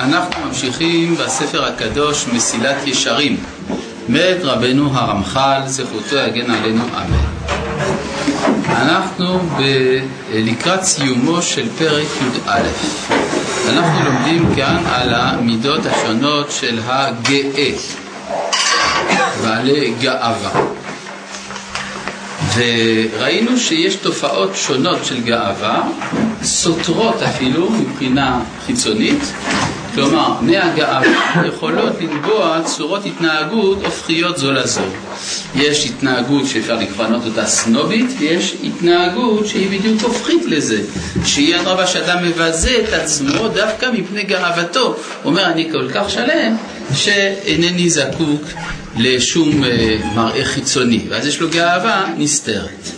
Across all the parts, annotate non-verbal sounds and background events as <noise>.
אנחנו ממשיכים בספר הקדוש מסילת ישרים מאת רבנו הרמח"ל, זכותו יגן עלינו אמן. אנחנו ב... לקראת סיומו של פרק י"א. אנחנו לומדים כאן על המידות השונות של הגאה, בעלי גאווה. וראינו שיש תופעות שונות של גאווה, סותרות אפילו מבחינה חיצונית, כלומר מהגאווה יכולות לנבוע צורות התנהגות הופכיות זו לזו. יש התנהגות שאפשר לכוונות אותה סנובית, ויש התנהגות שהיא בדיוק הופכית לזה, שהיא אדרבה שאדם מבזה את עצמו דווקא מפני גאוותו. הוא אומר אני כל כך שלם שאינני זקוק לשום אה, מראה חיצוני, ואז יש לו גאווה נסתרת.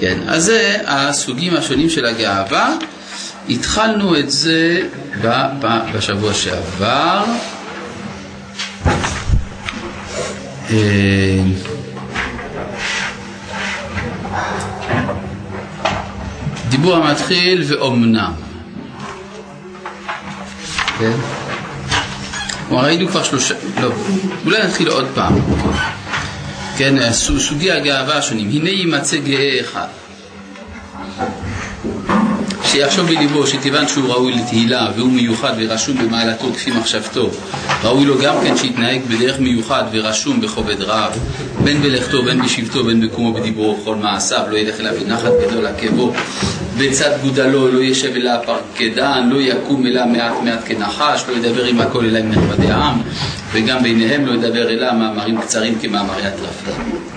כן, אז זה הסוגים השונים של הגאווה. התחלנו את זה בשבוע שעבר. אה, דיבור המתחיל ואומנם. כן? כלומר ראינו כבר שלושה, לא, אולי נתחיל עוד פעם. כן, סוגי הגאווה השונים. הנה יימצא גאה אחד. שיחשוב בליבו שכיוון שהוא ראוי לתהילה והוא מיוחד ורשום במעלתו כפי מחשבתו, ראוי לו גם כן שיתנהג בדרך מיוחד ורשום בכובד רב, בין בלכתו, בין בשבתו, בין בקומו בדיבורו וכל מעשיו, לא ילך אליו בנחת גדול עקבו, בצד גודלו לא ישב אליה פרקדן, לא יקום אליה מעט מעט כנחש, לא ידבר עם הכל אלא עם נכבדי העם, וגם ביניהם לא ידבר אליה מאמרים קצרים כמאמרי הטרפים.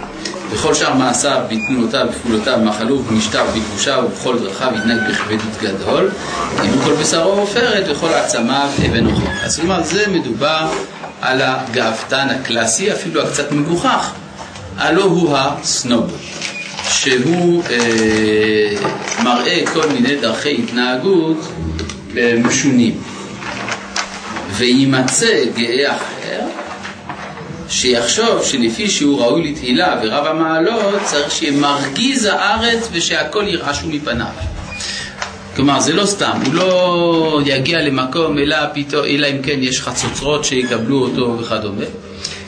בכל שאר מעשיו, בתנועותיו, בפעולותיו, במחלו, במשטר, בגבושיו ובכל דרכיו יתנהג בכבדות גדול, כאילו כל בשרו עופרת וכל עצמיו אבן אוכל. אז כלומר, זה מדובר על הגאוותן הקלאסי, אפילו הקצת מגוחך, הלא הוא הסנוב, שהוא אה, מראה כל מיני דרכי התנהגות אה, משונים. ויימצא גאה שיחשוב שלפי שהוא ראוי לתהילה ורב המעלות צריך שיהיה מרגיז הארץ ושהכל ירעשו מפניו. כלומר זה לא סתם, הוא לא יגיע למקום אלא פתאום, אלא אם כן יש חצוצרות שיקבלו אותו וכדומה.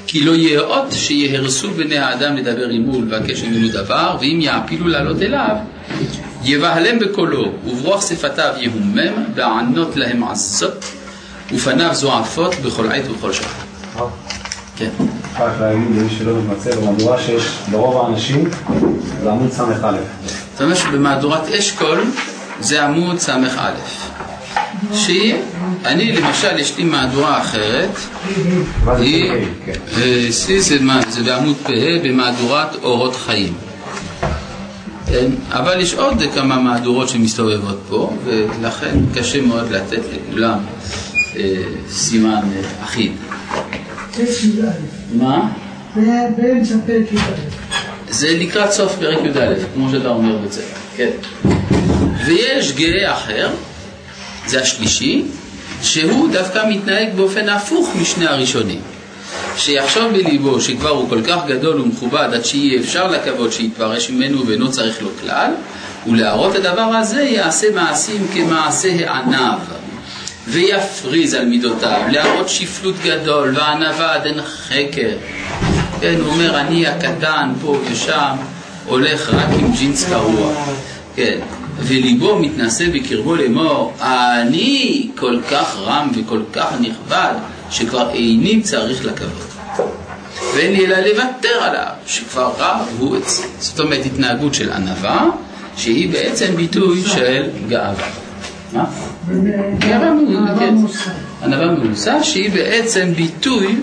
כי לא יהיה אות שיהרסו בני האדם לדבר עמו ולבקש ממנו דבר, ואם יעפילו לעלות אליו, יבהלם בקולו, וברוח שפתיו יהומם, וענות להם עזות, ופניו זועפות בכל עת ובכל שעה. כן. רק להגיד למי שלא ממצא במהדורה שיש ברוב האנשים זה עמוד ס"א. זאת אומרת שבמהדורת אשכול זה עמוד ס"א. שהיא, אני למשל יש לי מהדורה אחרת, היא, אצלי אה, זה בעמוד פ"ה במהדורת אורות חיים. כן? אבל יש עוד כמה מהדורות שמסתובבות פה, ולכן קשה מאוד לתת לכולם אה, סימן אה, אחיד. מה? באמצע פרק י"א. זה לקראת סוף פרק י"א, כמו שאתה אומר בצבע, כן. ויש גאה אחר, זה השלישי, שהוא דווקא מתנהג באופן הפוך משני הראשונים. שיחשוב בליבו שכבר הוא כל כך גדול ומכובד עד שאי אפשר לקוות שיתפרש ממנו ואינו צריך לו כלל, ולהראות הדבר הזה יעשה מעשים כמעשה הענב. ויפריז על מידותיו, להראות שפלות גדול וענווה עד אין חקר. כן, הוא אומר, אני הקטן פה ושם, הולך רק עם ג'ינס קרוע. כן, וליבו מתנשא בקרבו לאמור, אני כל כך רם וכל כך נכבד, שכבר איני צריך לכבוד. ואין לי אלא לוותר עליו, שכבר רב הוא אצלי. זאת אומרת, התנהגות של ענווה, שהיא בעצם ביטוי של גאווה. מה? ענווה מאוסה שהיא בעצם ביטוי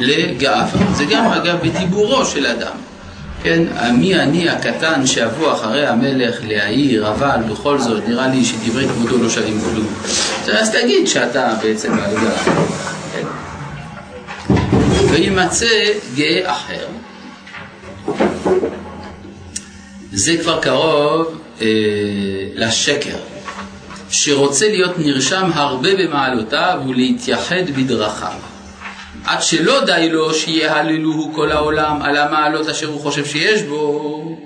לגאווה. זה גם אגב בדיבורו של אדם. כן, מי אני הקטן שאבוא אחרי המלך להעיר, אבל בכל זאת נראה לי שדברי כבודו לא שווים כלום. אז תגיד שאתה בעצם בעל גאווה. כן. וימצא גאה אחר. זה כבר קרוב אה, לשקר. שרוצה להיות נרשם הרבה במעלותיו ולהתייחד בדרכיו. עד שלא די לו שיהללוהו כל העולם על המעלות אשר הוא חושב שיש בו,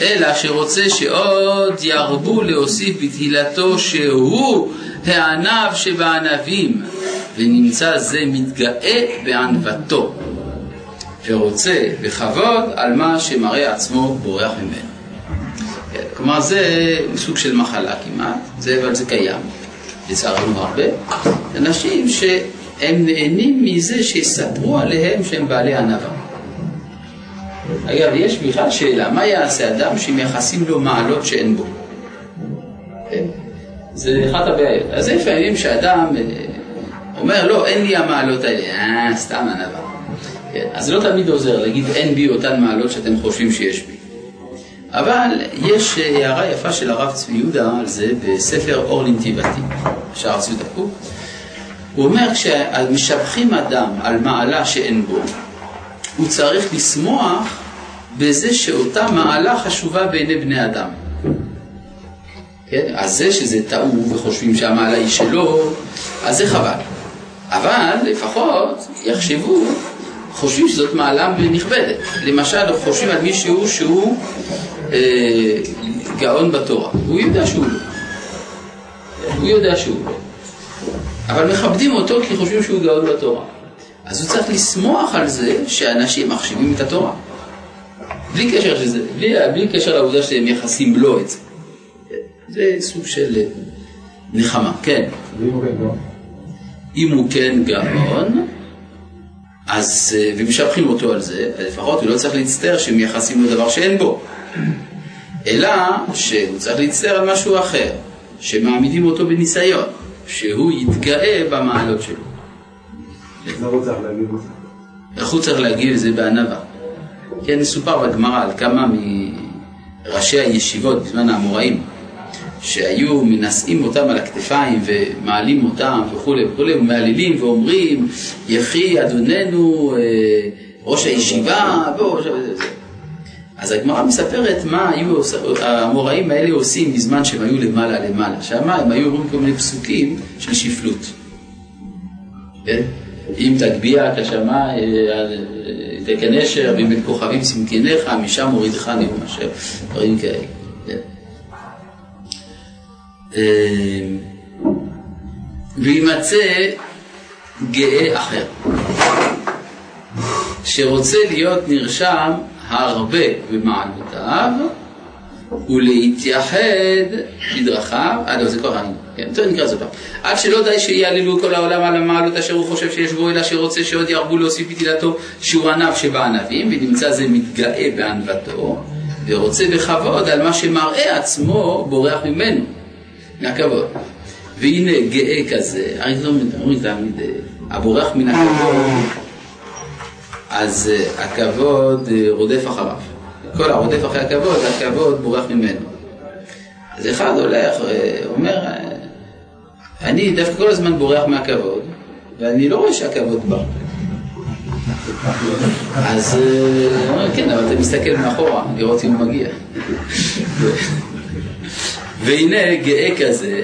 אלא שרוצה שעוד ירבו להוסיף בתהילתו שהוא הענב שבענבים, ונמצא זה מתגאה בענוותו, ורוצה בכבוד על מה שמראה עצמו בורח ממנו. כן, כלומר זה סוג של מחלה כמעט, זה, אבל זה קיים, לצערנו הרבה. אנשים שהם נהנים מזה שיספרו עליהם שהם בעלי ענווה. אגב, יש בכלל שאלה, מה יעשה אדם שמייחסים לו מעלות שאין בו? כן? זה אחת הבעיות. אז לפעמים שאדם אה, אומר, לא, אין לי המעלות האלה, אה, סתם ענווה. כן? אז זה לא תמיד עוזר להגיד, אין בי אותן מעלות שאתם חושבים שיש בי. אבל יש אה, הערה יפה של הרב צבי יהודה על זה בספר אור לנתיבתי, שער צבי דקוק. הוא אומר, כשמשבחים אדם על מעלה שאין בו, הוא צריך לשמוח בזה שאותה מעלה חשובה בעיני בני אדם. כן? אז זה שזה טעו וחושבים שהמעלה היא שלו, אז זה חבל. אבל לפחות יחשבו, חושבים שזאת מעלה נכבדת. למשל, חושבים על מישהו שהוא אה, גאון בתורה. הוא יודע שהוא לא. הוא יודע שהוא לא. אבל מכבדים אותו כי חושבים שהוא גאון בתורה. אז הוא צריך לשמוח על זה שאנשים מחשיבים את התורה. בלי קשר שזה, בלי, בלי קשר לעובדה שהם מייחסים לו את זה. זה סוג של נחמה, כן. אם הוא כן גאון, אז, אה, ומשבחים אותו על זה, לפחות הוא לא צריך להצטער שמייחסים לו דבר שאין בו. אלא שהוא צריך להצטער על משהו אחר, שמעמידים אותו בניסיון, שהוא יתגאה במעלות שלו. איך הוא צריך להגיב לזה בענווה? כן, מסופר בגמרא על כמה מראשי הישיבות בזמן האמוראים, שהיו מנשאים אותם על הכתפיים ומעלים אותם וכולי וכולי, ומהללים ואומרים, יחי אדוננו אה, ראש הישיבה, וראש... אז הגמרא מספרת מה היו האמוראים האלה עושים בזמן שהם היו למעלה למעלה. שמה הם היו אומרים כל מיני פסוקים של שפלות. כן? אם תגביה כשמה תקנשר, ואם בין כוכבים צמקיניך, משם הורידך נאום אשר, דברים כאלה. כן. אמ, וימצא גאה אחר, שרוצה להיות נרשם הרבה במעלותיו ולהתייחד בדרכיו, אה לא, זה כבר ראינו, כן, טוב נקרא זאת פעם. עד שלא די שיעללו כל העולם על המעלות אשר הוא חושב שיש בו, אלא שרוצה שעוד ירבו להוסיף בתהילתו שהוא ענב שבענבים, ונמצא זה מתגאה בענוותו, ורוצה בכבוד על מה שמראה עצמו בורח ממנו, מהכבוד. והנה גאה כזה, הרי לא אומרים תמיד, הבורח מן הכבוד, אז אה, הכבוד אה, רודף אחריו. כל הרודף אחרי הכבוד, הכבוד בורח ממנו. אז אחד הולך ואומר, אני דווקא כל הזמן בורח מהכבוד, ואני לא רואה שהכבוד בא. אז הוא אומר, כן, אבל אתה מסתכל מאחורה, לראות אם הוא מגיע. והנה גאה כזה,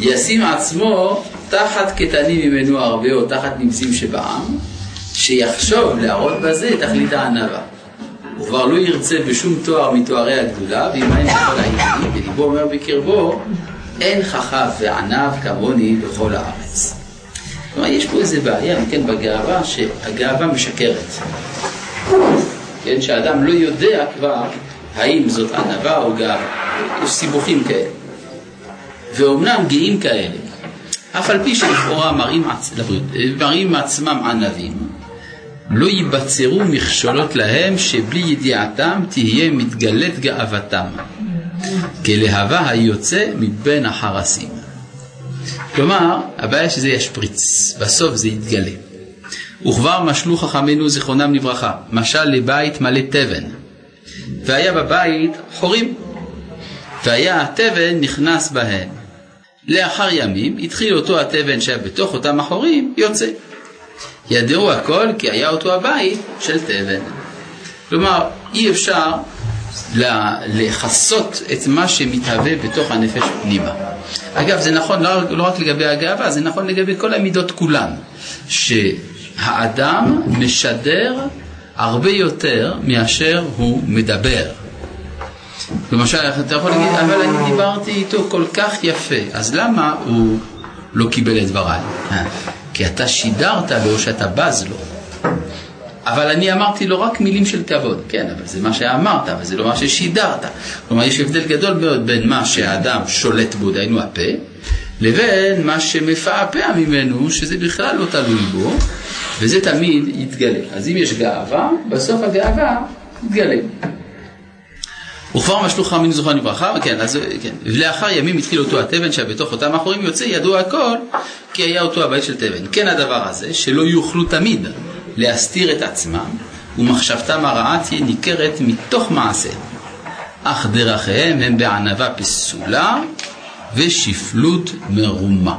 ישים עצמו תחת קטנים ממנו הרבה, או תחת נמסים שבעם, שיחשוב להראות בזה תכלית הענווה. הוא כבר לא ירצה בשום תואר מתוארי הגדולה, ואם אין בכל העניינים, וליבו אומר בקרבו, אין חכב וענב כמוני בכל הארץ. כלומר, יש פה איזה בעיה, כן, בגאווה, שהגאווה משקרת. כן, שהאדם לא יודע כבר האם זאת ענווה או גאווה. יש סיבוכים כאלה. ואומנם גאים כאלה, אף על פי שלכאורה מראים, מראים עצמם ענבים, לא ייבצרו מכשולות להם שבלי ידיעתם תהיה מתגלית גאוותם, כלהבה היוצא מבין החרסים. כלומר, הבעיה שזה ישפריץ, בסוף זה יתגלה. וכבר משלו חכמינו זיכרונם לברכה, משל לבית מלא תבן, והיה בבית חורים, והיה התבן נכנס בהם. לאחר ימים התחיל אותו התבן שהיה בתוך אותם החורים יוצא. ידעו הכל כי היה אותו הבית של תבן. כלומר, אי אפשר לכסות את מה שמתהווה בתוך הנפש פנימה. אגב, זה נכון לא, לא רק לגבי הגאווה, זה נכון לגבי כל המידות כולן, שהאדם משדר הרבה יותר מאשר הוא מדבר. למשל, אתה יכול להגיד, אבל אני דיברתי איתו כל כך יפה, אז למה הוא לא קיבל את דבריי? כי אתה שידרת לו שאתה בז לו. אבל אני אמרתי לו רק מילים של כבוד. כן, אבל זה מה שאמרת, אבל זה לא מה ששידרת. כלומר, יש הבדל גדול מאוד בין מה שהאדם שולט בו, דהיינו הפה, לבין מה שמפעפע ממנו, שזה בכלל לא תלוי בו, וזה תמיד יתגלה. אז אם יש גאווה, בסוף הגאווה יתגלה. וכבר משלוך חמין זוכרן לברכה, כן, אז כן, ולאחר ימים התחיל אותו התבן שהיה בתוך אותם האחורים יוצא, ידוע הכל, כי היה אותו הבית של תבן. כן הדבר הזה, שלא יוכלו תמיד להסתיר את עצמם, ומחשבתם הרעה תהיה ניכרת מתוך מעשה. אך דרכיהם הם בענווה פסולה ושפלות מרומה.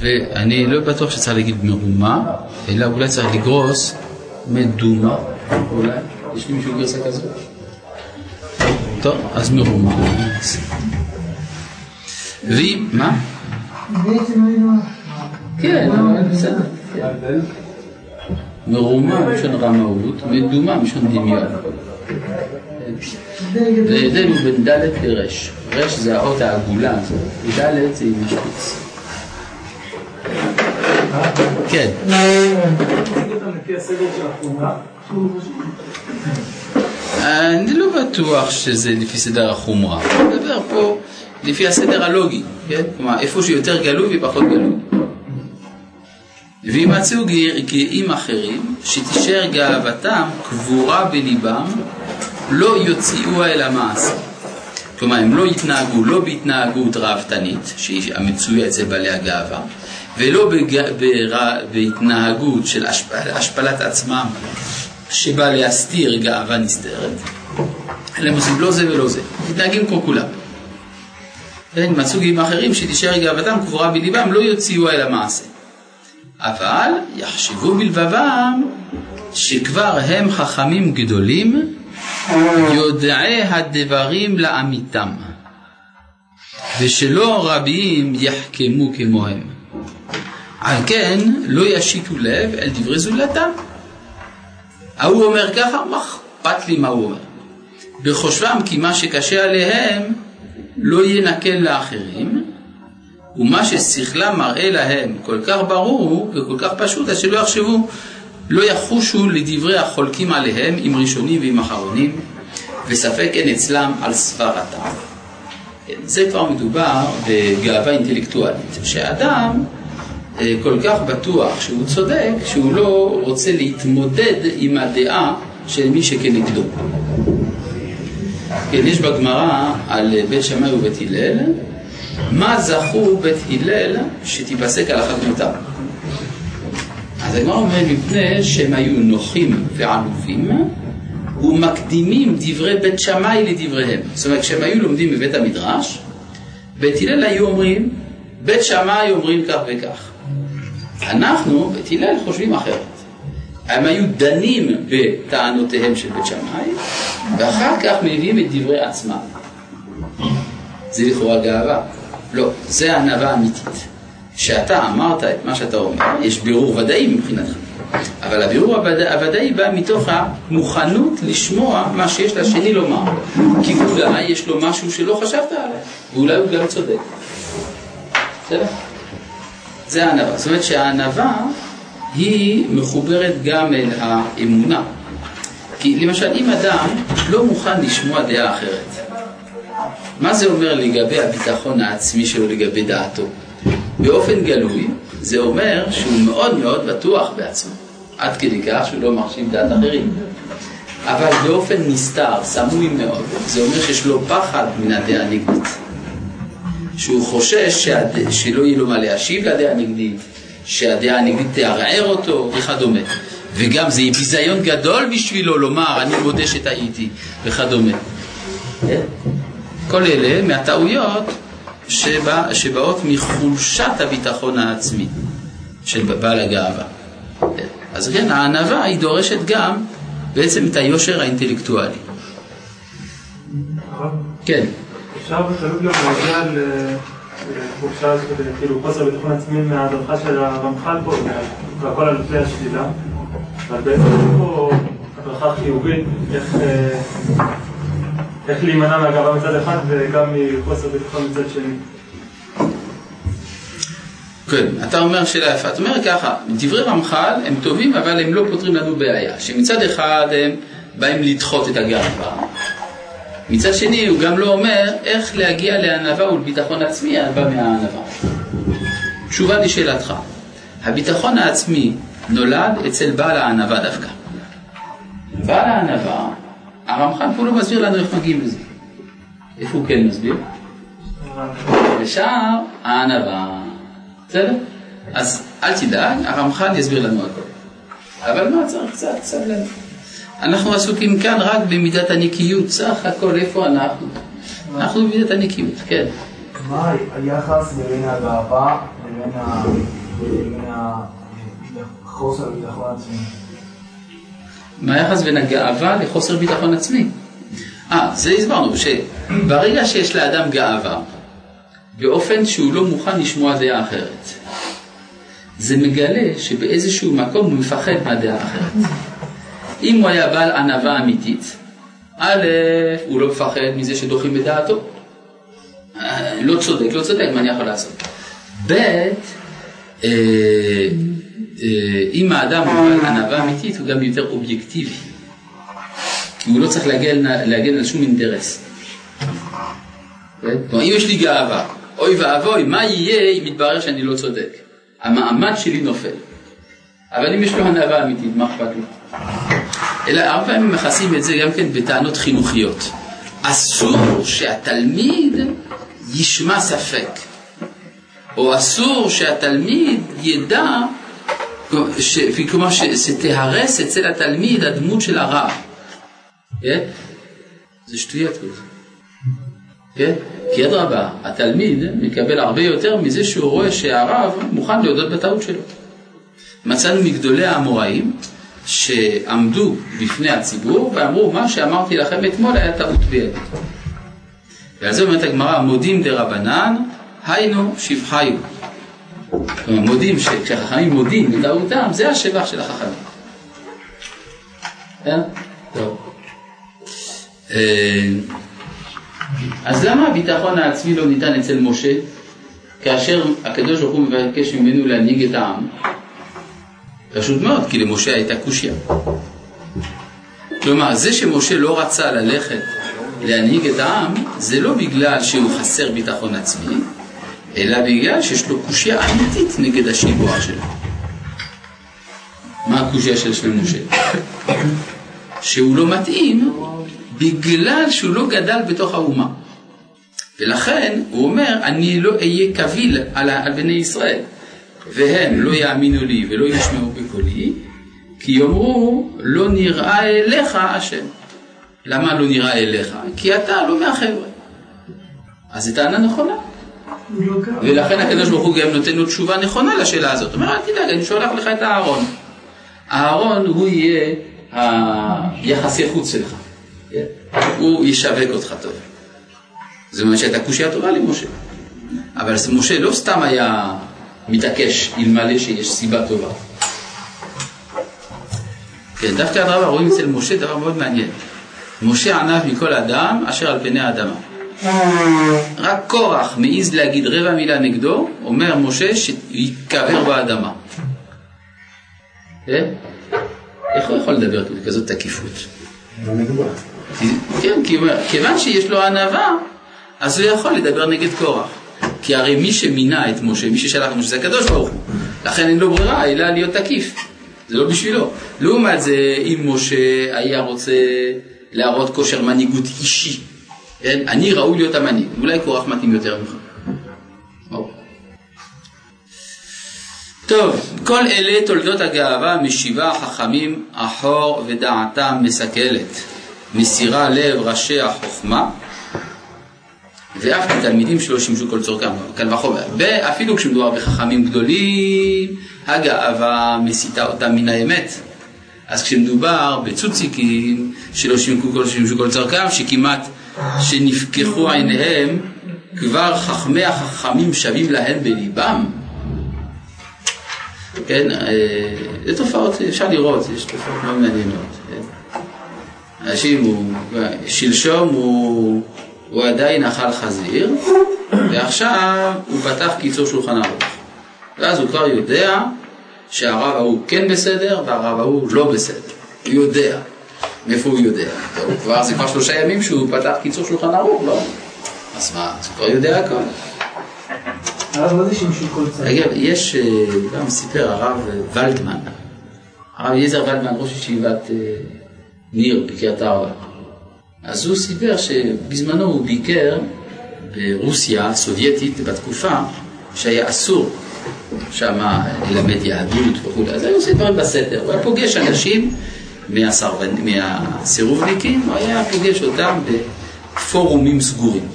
ואני לא בטוח שצריך להגיד מרומה, אלא אולי צריך לגרוס מדומה, אולי. יש לי מישהו גרסה כזאת? טוב, אז מרומה. והיא, מה? בעצם היינו... כן, בסדר. כן. מרומה מלשון רמאות, מדומה מלשון דמיון. וההבדל הוא בין ד' לר'. ר' זה האות העגולה הזאת, וד' זה עם משפיץ. כן. אני לא בטוח שזה לפי סדר החומרה, אני מדבר פה לפי הסדר הלוגי, כן? כלומר, איפה שיותר גלוי ופחות גלוי. וימצאו גאים אחרים, שתישאר גאוותם קבורה בליבם, לא יוציאוה אל המעשה. כלומר, הם לא יתנהגו לא בהתנהגות ראוותנית, שהיא המצויה אצל בעלי הגאווה, ולא בג... בר... בהתנהגות של השפ... השפלת עצמם, שבא להסתיר גאווה נסתרת, אלא הם עושים לא זה ולא זה, מתנהגים כמו כולם. כן, מצאו גאים אחרים שתישאר גאוותם קבורה בליבם, לא יוציאוה אל המעשה. אבל יחשבו בלבבם שכבר הם חכמים גדולים, יודעי הדברים לאמיתם, ושלא רבים יחכמו כמוהם. על כן לא ישיתו לב אל דברי זולתם. ההוא אומר ככה, מה אכפת לי מה הוא אומר? בחושבם כי מה שקשה עליהם לא ינקל לאחרים, ומה ששכלם מראה להם כל כך ברור וכל כך פשוט, אז שלא יחשבו, לא יחושו לדברי החולקים עליהם עם ראשונים ועם אחרונים, וספק אין אצלם על סברתם. זה כבר מדובר בגאווה אינטלקטואלית, שאדם כל כך בטוח שהוא צודק, שהוא לא רוצה להתמודד עם הדעה של מי שכנגדו. כן, יש בגמרא על בית שמאי ובית הלל, מה זכו בית הלל שתיפסק הלכה כמותם? אז הגמרא אומרת מפני שהם היו נוחים ועלובים ומקדימים דברי בית שמאי לדבריהם. זאת אומרת, כשהם היו לומדים בבית המדרש, בית הלל היו אומרים, בית שמאי אומרים כך וכך. אנחנו, בית הלל, חושבים אחרת. הם היו דנים בטענותיהם של בית שמאי, ואחר כך מביאים את דברי עצמם. זה לכאורה גאווה. לא, זה ענווה אמיתית. שאתה אמרת את מה שאתה אומר, יש בירור ודאי מבחינתך. אבל הבירור הוודאי בא מתוך המוכנות לשמוע מה שיש לשני לומר. כי אולי יש לו משהו שלא חשבת עליו, ואולי הוא גם צודק. בסדר? זה הענווה. זאת אומרת שהענווה היא מחוברת גם אל האמונה. כי למשל, אם אדם לא מוכן לשמוע דעה אחרת, מה זה אומר לגבי הביטחון העצמי שלו לגבי דעתו? באופן גלוי, זה אומר שהוא מאוד מאוד בטוח בעצמו, עד כדי כך שהוא לא מחשיב דעת אחרים. אבל באופן נסתר, סמוי מאוד, זה אומר שיש לו פחד מן הדעה הנגדית. שהוא חושש שהד... שלא יהיה לו מה להשיב לדעה הנגדית, שהדעה הנגדית תערער אותו וכדומה. וגם זה ביזיון גדול בשבילו לומר, אני מודה שטעיתי וכדומה. כל אלה מהטעויות שבא, שבאות מחולשת הביטחון העצמי של בעל הגאווה. אז כן, הענווה היא דורשת גם בעצם את היושר האינטלקטואלי. כן. אפשר בקלות גם להגיע לתחושה כאילו חוסר ביטחון עצמי מההדרכה של הרמח"ל פה, והכל על כלי השלילה. אבל בעצם יש פה ברכה חיובית, איך, איך להימנע מהגאווה מצד אחד וגם מחוסר ביטחון מצד שני. כן, אתה אומר שאלה יפה. אתה אומר ככה, דברי רמח"ל הם טובים אבל הם לא פותרים לנו בעיה. שמצד אחד הם באים לדחות את הגאווה, מצד שני הוא גם לא אומר איך להגיע לענווה ולביטחון עצמי הבא מהענווה. תשובה לשאלתך, הביטחון העצמי נולד אצל בעל הענווה דווקא. בעל הענווה, הרמח"ל פה לא מסביר לנו איך מגיעים לזה. איפה הוא כן מסביר? בשער הענווה. בסדר? אז אל תדאג, הרמח"ל יסביר לנו הכל. אבל מה צריך קצת סבלנות. אנחנו עסוקים כאן רק במידת הנקיות, סך הכל איפה אנחנו? אנחנו במידת הנקיות, כן. מה היחס בין הגאווה לבין החוסר הביטחון עצמי? מה היחס בין הגאווה לחוסר ביטחון עצמי? אה, זה הסברנו, שברגע שיש לאדם גאווה, באופן שהוא לא מוכן לשמוע דעה אחרת, זה מגלה שבאיזשהו מקום הוא מפחד מהדעה האחרת. אם הוא היה בעל ענווה אמיתית, א', הוא לא מפחד מזה שדוחים בדעתו. אה, לא צודק, לא צודק, מה אני יכול לעשות? ב', אה, אה, אם האדם הוא בעל ענווה אמיתית, הוא גם יותר אובייקטיבי. כי הוא לא צריך להגן, להגן על שום אינטרס. כלומר, אם יש לי גאווה, אוי ואבוי, מה יהיה אם יתברר שאני לא צודק? המעמד שלי נופל. אבל אם יש לו הנאווה אמיתית, מה אכפת לו? אלא הרבה פעמים מכסים את זה גם כן בטענות חינוכיות. אסור שהתלמיד ישמע ספק, או אסור שהתלמיד ידע, ש... כלומר שתהרס אצל התלמיד הדמות של הרב. כן? זה שטויות כזה. כן? כי אדרבה, התלמיד מקבל הרבה יותר מזה שהוא רואה שהרב מוכן להודות בטעות שלו. מצאנו מגדולי האמוראים שעמדו בפני הציבור ואמרו מה שאמרתי לכם אתמול היה טעות בידי. ועל זה אומרת הגמרא מודים דה רבנן היינו שבחיו. כלומר מודים שכשהחכמים מודים בטעותם זה השבח של החכמים. כן? אה, אז למה הביטחון העצמי לא ניתן אצל משה כאשר הקדוש ברוך הוא מבקש ממנו להנהיג את העם? פשוט מאוד, כי למשה הייתה קושיה. כלומר, זה שמשה לא רצה ללכת להנהיג את העם, זה לא בגלל שהוא חסר ביטחון עצמי, אלא בגלל שיש לו קושיה אמיתית נגד השיבוע שלו. מה הקושיה של שלמה משה? שהוא לא מתאים בגלל שהוא לא גדל בתוך האומה. ולכן הוא אומר, אני לא אהיה קביל על בני ישראל. והם לא יאמינו לי ולא ישמעו בקולי, כי יאמרו לא נראה אליך השם. למה לא נראה אליך? כי אתה לא מהחבר'ה. אז זו טענה נכונה. ולכן הקדוש ברוך הוא גם נותן לו תשובה נכונה לשאלה הזאת. הוא אומר, אל תדאג, אני שולח לך את האהרון. האהרון הוא יהיה היחסי חוץ שלך. הוא ישווק אותך טוב. זאת אומרת שהייתה קושייה טובה למשה. אבל משה לא סתם היה מתעקש אלמלא שיש סיבה טובה. כן, דווקא אדרבה רואים אצל משה דבר מאוד מעניין. משה ענב מכל אדם אשר על פני האדמה. רק קורח מעז להגיד רבע מילה נגדו, אומר משה שייקבר באדמה. כן? איך הוא יכול לדבר בכזאת תקיפות? כן, כיוון שיש לו ענווה, אז הוא יכול לדבר נגד קורח. כי הרי מי שמינה את משה, מי ששלח את משה זה הקדוש ברוך הוא. לכן אין לו ברירה אלא להיות תקיף. זה לא בשבילו. לעומת זה, אם משה היה רוצה להראות כושר מנהיגות אישי, כן? אני ראוי להיות המנהיג, אולי קורח מתאים יותר ממך. טוב, כל אלה תולדות הגאווה משיבה החכמים אחור ודעתם מסכלת, מסירה לב ראשי החוכמה ואף לתלמידים שלא שימשו כל צורכם, קל וחומר. ואפילו כשמדובר בחכמים גדולים, הגאווה מסיתה אותם מן האמת. אז כשמדובר בצוציקים שלא שימשו כל, שימשו כל צורכם, שכמעט שנפקחו עיניהם, כבר חכמי החכמים שווים להם בליבם. כן, אה, זה תופעות, אפשר לראות, יש תופעות מאוד מעניינות. כן. אנשים, הוא, שלשום הוא, הוא עדיין אכל חזיר, ועכשיו הוא פתח קיצור שולחן ערוך. ואז הוא כבר יודע שהרב ההוא כן בסדר והרב ההוא לא בסדר. הוא יודע. מאיפה הוא יודע? הוא כבר, זה כבר שלושה ימים שהוא פתח קיצור שולחן ערוך, לא? אז מה, אז הוא כבר יודע הכל. אגב, יש, אה, גם סיפר הרב ולדמן, הרב אליעזר ולדמן, ראש ישיבת אה, ניר בקריית ארבע. אז הוא סיפר שבזמנו הוא ביקר ברוסיה הסובייטית בתקופה שהיה אסור שם ללמד יהדות וכו', אז היו עושים דברים בסתר, הוא היה פוגש אנשים מהסירובניקים, הוא היה פוגש אותם בפורומים סגורים.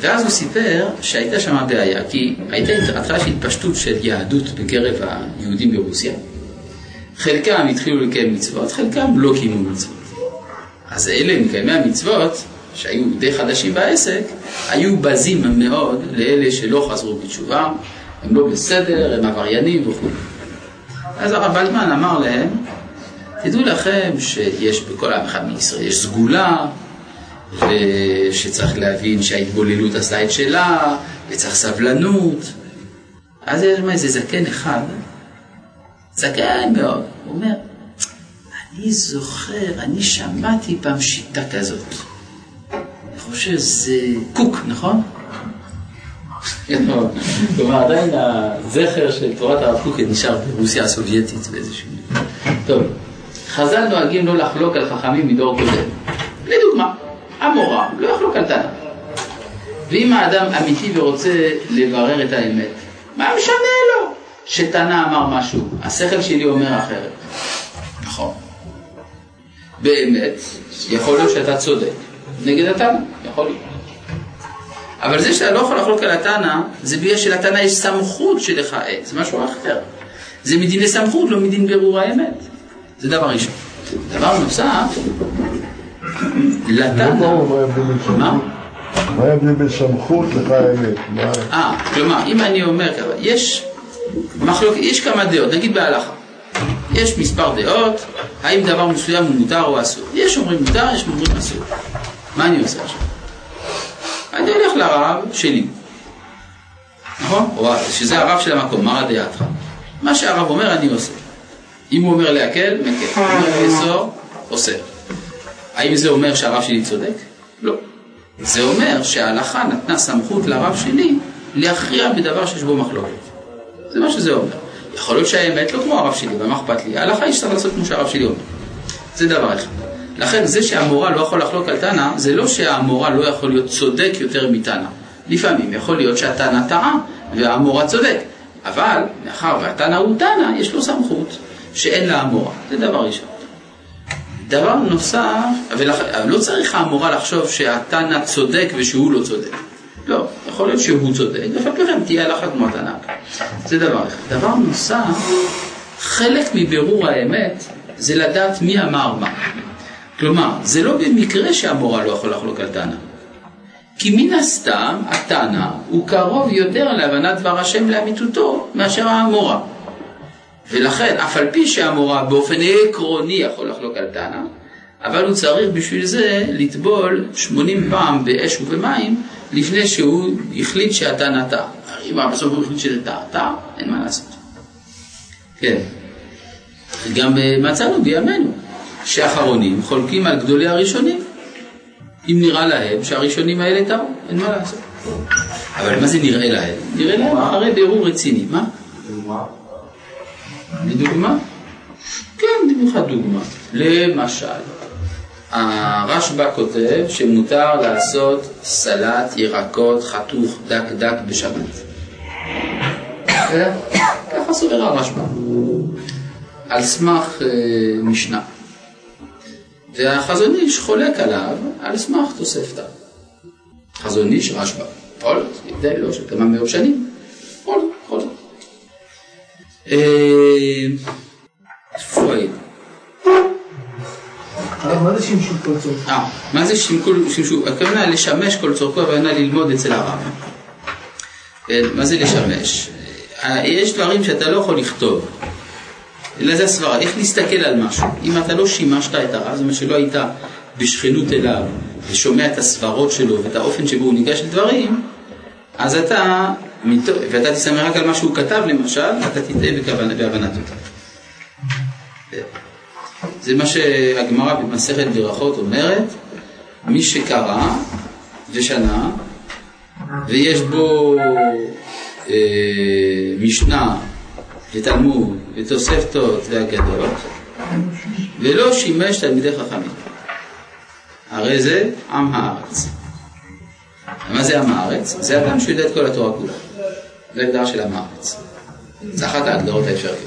ואז הוא סיפר שהייתה שם בעיה, כי הייתה התחלה של התפשטות של יהדות בקרב היהודים ברוסיה. חלקם התחילו לקיים מצוות, חלקם לא קיימו מצוות. אז אלה מקיימי המצוות, שהיו די חדשים בעסק, היו בזים מאוד לאלה שלא חזרו בתשובה, הם לא בסדר, הם עבריינים וכו'. אז הרב בלמן אמר להם, תדעו לכם שיש בכל עם אחד מישראל, יש סגולה, ושצריך להבין שההתבוללות עשתה את שלה, וצריך סבלנות. אז יש שם איזה זקן אחד, זקן מאוד, הוא אומר, אני זוכר, אני שמעתי פעם שיטה כזאת. אני חושב שזה קוק, נכון? כלומר, עדיין הזכר של תורת הרב קוק נשאר ברוסיה הסובייטית באיזשהו... טוב, חז"ל נוהגים לא לחלוק על חכמים מדור קודם. לדוגמה, המורה לא יחלוק על תנא. ואם האדם אמיתי ורוצה לברר את האמת, מה משנה לו שתנא אמר משהו? השכל שלי אומר אחרת. נכון. באמת, יכול להיות שאתה צודק נגד התנא, יכול להיות. אבל זה שאתה לא יכול לחלוק על התנא, זה בגלל שלתנא יש סמכות אין, זה משהו אחר. זה מדין לסמכות, לא מדין בירור האמת. זה דבר ראשון. דבר נוסף, לא לתנא... ברור מה מה? ההבדל בין סמכות לך האמת? אה, כלומר, אם אני אומר ככה, יש מחלוק, יש כמה דעות, נגיד בהלכה. יש מספר דעות, האם דבר מסוים הוא מותר או אסור. יש אומרים מותר, יש אומרים אסור. מה אני עושה עכשיו? אני הולך לרב שלי, נכון? או שזה הרב של המקום, מרא דעתך. מה שהרב אומר אני עושה. אם הוא אומר להקל, מקל. אם הוא אומר לאסור, אוסר. האם זה אומר שהרב שלי צודק? לא. זה אומר שההלכה נתנה סמכות לרב שלי להכריע בדבר שיש בו מחלוקת. זה מה שזה אומר. יכול להיות שהאמת לא כמו הרב שלי, ומה אכפת לי? ההלכה היא שצריך לעשות כמו שהרב שלי אומר. זה דבר אחד. לכן זה שהמורה לא יכול לחלוק על תנא, זה לא שהמורה לא יכול להיות צודק יותר מתנא. לפעמים יכול להיות שהתנא טעה והמורה צודק. אבל מאחר והתנא הוא תנא, יש לו סמכות שאין לה המורה. זה דבר ראשון. דבר נוסף, ולכ... אבל לא צריך המורה לחשוב שהתנא צודק ושהוא לא צודק. לא, יכול להיות שהוא צודק, על תהיה הלכה כמו התנא. זה דבר אחד. דבר נוסף, חלק מבירור האמת זה לדעת מי אמר מה. כלומר, זה לא במקרה שהמורה לא יכול לחלוק על תנא. כי מן הסתם, התנא הוא קרוב יותר להבנת דבר השם לאמיתותו מאשר המורה. ולכן, אף על פי שהמורה באופן עקרוני יכול לחלוק על תנא, אבל הוא צריך בשביל זה לטבול 80 פעם באש ובמים לפני שהוא החליט שהתנא טעה. אם בסוף הוא החליט טעה, טעה, אין מה לעשות. כן. גם מצאנו בימינו שאחרונים חולקים על גדולי הראשונים. אם נראה להם שהראשונים האלה טעו, אין מה לעשות. אבל מה זה נראה להם? נראה להם אחרי בירור רציני. מה? לדוגמה? כן, במיוחד דוגמה. למשל, הרשב"א כותב שמותר לעשות סלט ירקות חתוך דק דק בשבת. ככה סובר הרשב"א. על סמך אה, משנה. והחזון איש חולק עליו על סמך תוספתא. חזון איש רשב"א. זאת, הבדל לא של כמה מאות שנים. בכל זאת, מה זה שימשו כל צורך? אה, מה זה שימשו? הכוונה לשמש כל צורכו והכוונה ללמוד אצל הרב. כן, מה זה לשמש? אה, יש דברים שאתה לא יכול לכתוב. אלא זה הסברה, איך להסתכל על משהו. אם אתה לא שימשת את הרב, זאת אומרת שלא היית בשכנות אליו, ושומע את הסברות שלו ואת האופן שבו הוא ניגש לדברים, אז אתה, ואתה תסתמך רק על מה שהוא כתב למשל, אתה תטעה בהבנתו. זה מה שהגמרא במסכת ברכות אומרת, מי שקרא ושנה, ויש בו אה, משנה ותלמוד ותוספתות ואגדות, ולא שימש תלמידי חכמים. הרי זה עם הארץ. מה זה עם הארץ? זה אדם שיודע את כל התורה כולה. זה הגדרה של עם הארץ. זה אחת ההגדרות האפשריות.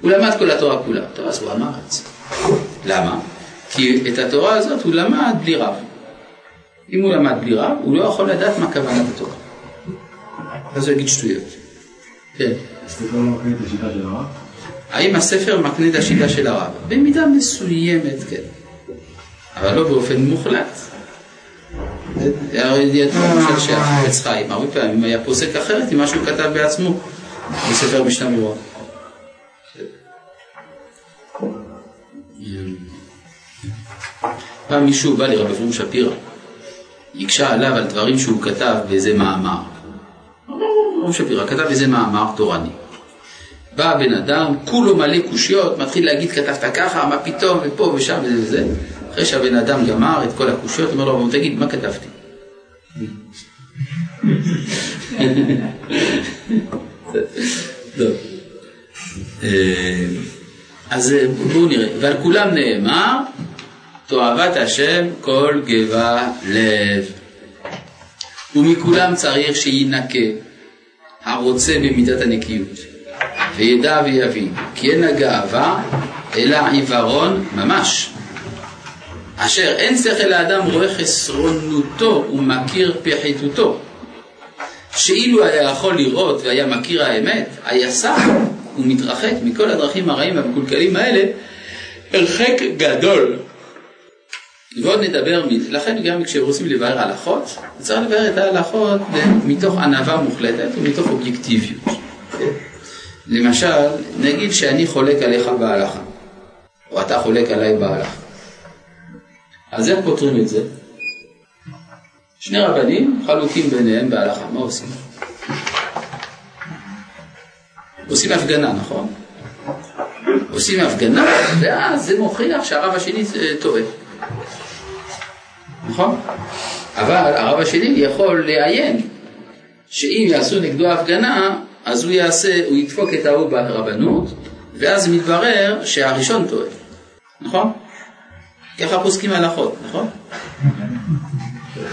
הוא למד כל התורה כולה, טוב אז הוא עם הארץ. למה? כי את התורה הזאת הוא למד בלי רב. אם הוא למד בלי רב, הוא לא יכול לדעת מה כוונת התורה. אז הוא יגיד שטויות. כן. לא? האם הספר מקנה את השיטה של הרב? במידה מסוימת, כן. אבל לא באופן מוחלט. הרי ידוע למשל שהחפץ חיים, הרבה פעמים היה פוסק אחרת ממה שהוא כתב בעצמו בספר משנה ברורה. פעם מישהו בא לרב אברום שפירא, הקשה עליו על דברים שהוא כתב באיזה מאמר. רב שפירא כתב איזה מאמר תורני. בא בן אדם, כולו מלא קושיות, מתחיל להגיד כתבת ככה, מה פתאום, ופה ושם וזה וזה. אחרי שהבן אדם גמר את כל הקושיות, אומר לו, תגיד, מה כתבתי? <laughs> טוב. אז אה, בואו נראה, ועל כולם נאמר, תועבת השם כל גבה לב. ומכולם צריך שינקה הרוצה במידת הנקיות, וידע ויבין, כי אין הגאווה אלא עיוורון ממש. אשר אין שכל לאדם רואה חסרונותו ומכיר פחיתותו. שאילו היה יכול לראות והיה מכיר האמת, היה סך ומתרחק מכל הדרכים הרעים והמקולקלים האלה הרחק גדול. ועוד נדבר, לכן גם כשרוצים לבאר הלכות, צריך לבאר את ההלכות מתוך ענווה מוחלטת ומתוך אובייקטיביות. למשל, נגיד שאני חולק עליך בהלכה, או אתה חולק עליי בהלכה. אז איך פותרים את זה? שני רבנים חלוקים ביניהם בהלכה, מה עושים? עושים הפגנה, נכון? עושים הפגנה, ואז זה מוכיח שהרב השני טועה. נכון? אבל הרב השני יכול לעיין שאם יעשו נגדו הפגנה, אז הוא יעשה, הוא ידפוק את ההוא ברבנות, ואז מתברר שהראשון טועה, נכון? ככה פוסקים הלכות, נכון?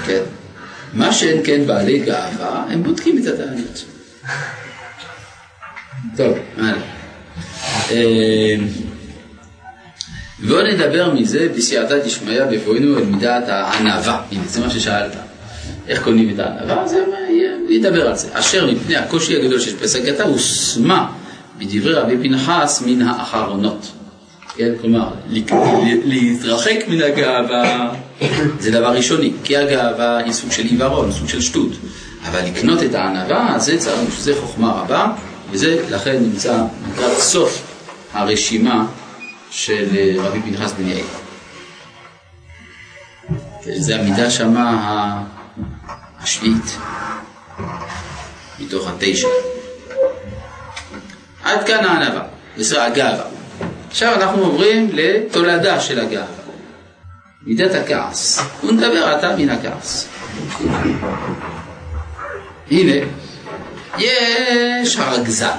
כן. מה שאין כן בעלי גאווה, הם בודקים את הטענות. טוב, הלאה. בואו נדבר מזה בסייעתא דשמיא בבואנו אל מידת הענווה. הנה, זה מה ששאלת. איך קונים את הענווה? זה ידבר על זה. אשר מפני הקושי הגדול שיש בסגתה הושמה בדברי רבי פנחס מן האחרונות. כן, כלומר, להתרחק מן הגאווה זה דבר ראשוני, כי הגאווה היא סוג של עיוורון, סוג של שטות. אבל לקנות את הענווה, זה חוכמה רבה, וזה לכן נמצא לקראת סוף הרשימה של אה, רבי פנחס בן יאיר. זה המידה שמה השביעית, מתוך התשע. עד כאן הענווה, בסדר, הגאווה. עכשיו אנחנו עוברים לתולדה של הגאווה, מידת הכעס. הוא נדבר עתה מן הכעס. הנה, יש הרגזן.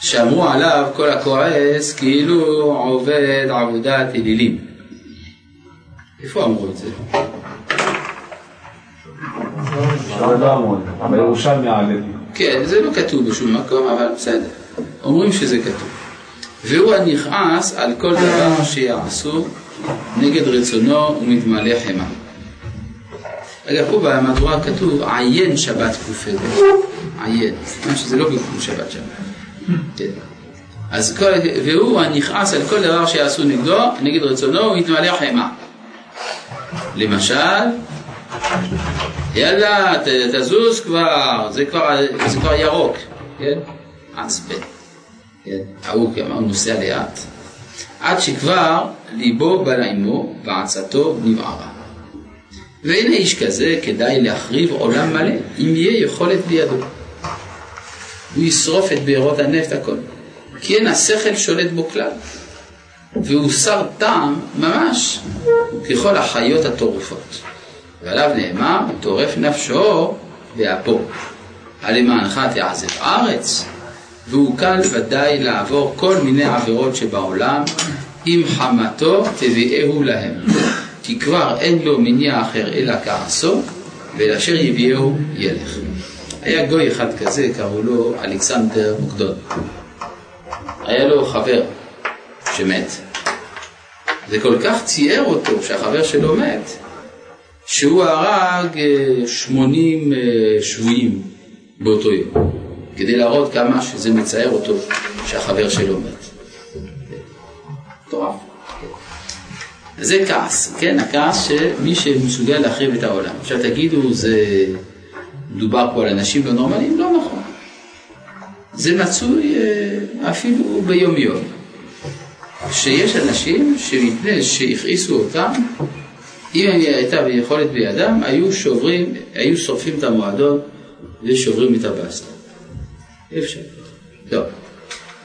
שאמרו עליו כל הכועס כאילו עובד עבודת אלילים. איפה אמרו את זה? העלוי. כן, זה לא כתוב בשום מקום, אבל בסדר. אומרים שזה כתוב. והוא הנכעס על כל דבר שיעשו נגד רצונו ומתמלא חמא. רגע, פה במהדורה כתוב עיין שבת ק"ד. עיין. זאת אומרת שזה לא בגלל שבת שבת. כן. אז כל, והוא הנכעס על כל דבר שיעשו נגדו, נגד רצונו, הוא מתמלא חמא. למשל, יאללה, ת, תזוז כבר, זה כבר, זה כבר ירוק, כן? עצבן. כן, ההוא אמרנו נוסע לאט, עד שכבר ליבו בא לעמו ועצתו נבערה. והנה איש כזה כדאי להחריב עולם מלא, אם יהיה יכולת בידו. הוא ישרוף את בארות הנפט הכל, כי אין השכל שולט בו כלל, והוא שר טעם ממש ככל החיות הטורפות. ועליו נאמר, טורף נפשו באפו. הלמענך תעזב ארץ, והוא קל ודאי לעבור כל מיני עבירות שבעולם, אם חמתו תביאהו להם. כי כבר אין לו מניע אחר אלא כעסו, ואל אשר יביאהו ילך. היה גוי אחד כזה, קראו לו אלכסנדר מוקדון. היה לו חבר שמת. זה כל כך ציער אותו שהחבר שלו מת, שהוא הרג 80 שבויים באותו יום, כדי להראות כמה שזה מצער אותו שהחבר שלו מת. מטורף. זה כעס, כן? הכעס שמי שמסוגל להחריב את העולם. עכשיו תגידו, זה מדובר פה על אנשים לא נורמליים? לא נכון. זה מצוי אפילו ביום יום. שיש אנשים שמפני שהכעיסו אותם, אם הייתה יכולת בידם, היו שוברים, היו שורפים את המועדון ושוברים את הבסטה. אפשר. טוב.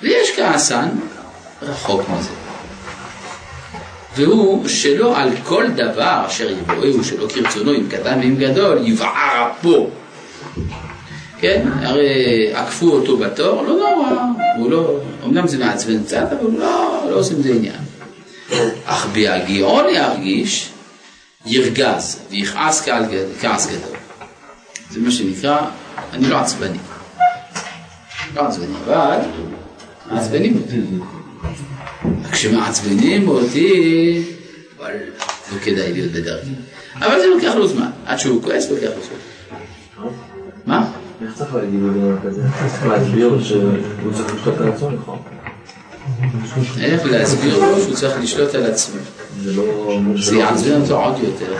ויש כעסן רחוק מזה. והוא שלא על כל דבר אשר יבואהו שלא כרצונו, אם קטן ואם גדול, יבער אפו. כן, הרי עקפו אותו בתור, לא נורא, הוא לא, אמנם זה מעצבן קצת, אבל לא, לא עושים זה עניין. אך בהגיעו להרגיש, ירגז ויכעס כעס גדול. זה מה שנקרא, אני לא עצבני. לא עצבני, אבל אותי. כשמעצבנים אותי, אבל לא כדאי להיות בדרכי. אבל זה לוקח לו זמן, עד שהוא כועס לוקח לו זמן. מה? איך צריך להגיד לו דבר כזה? צריך להסביר שהוא צריך לשלוט על עצמו, נכון? איך להסביר לו שהוא צריך לשלוט על עצמו. זה לא... זה יעצבן אותו עוד יותר.